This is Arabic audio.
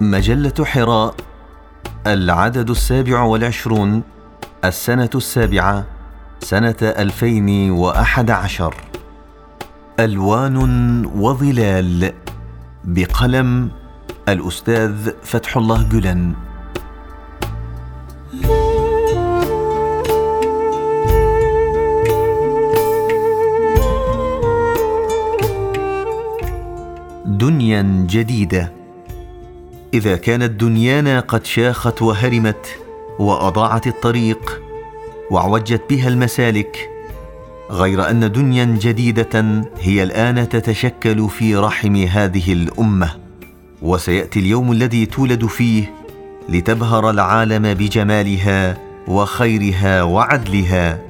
مجلة حراء العدد السابع والعشرون السنة السابعة سنة ألفين وأحد عشر. ألوان وظلال بقلم الأستاذ فتح الله جلن. دنيا جديدة. إذا كانت دنيانا قد شاخت وهرمت وأضاعت الطريق وعوجت بها المسالك غير أن دنيا جديدة هي الآن تتشكل في رحم هذه الأمة. وسيأتي اليوم الذي تولد فيه لتبهر العالم بجمالها وخيرها وعدلها.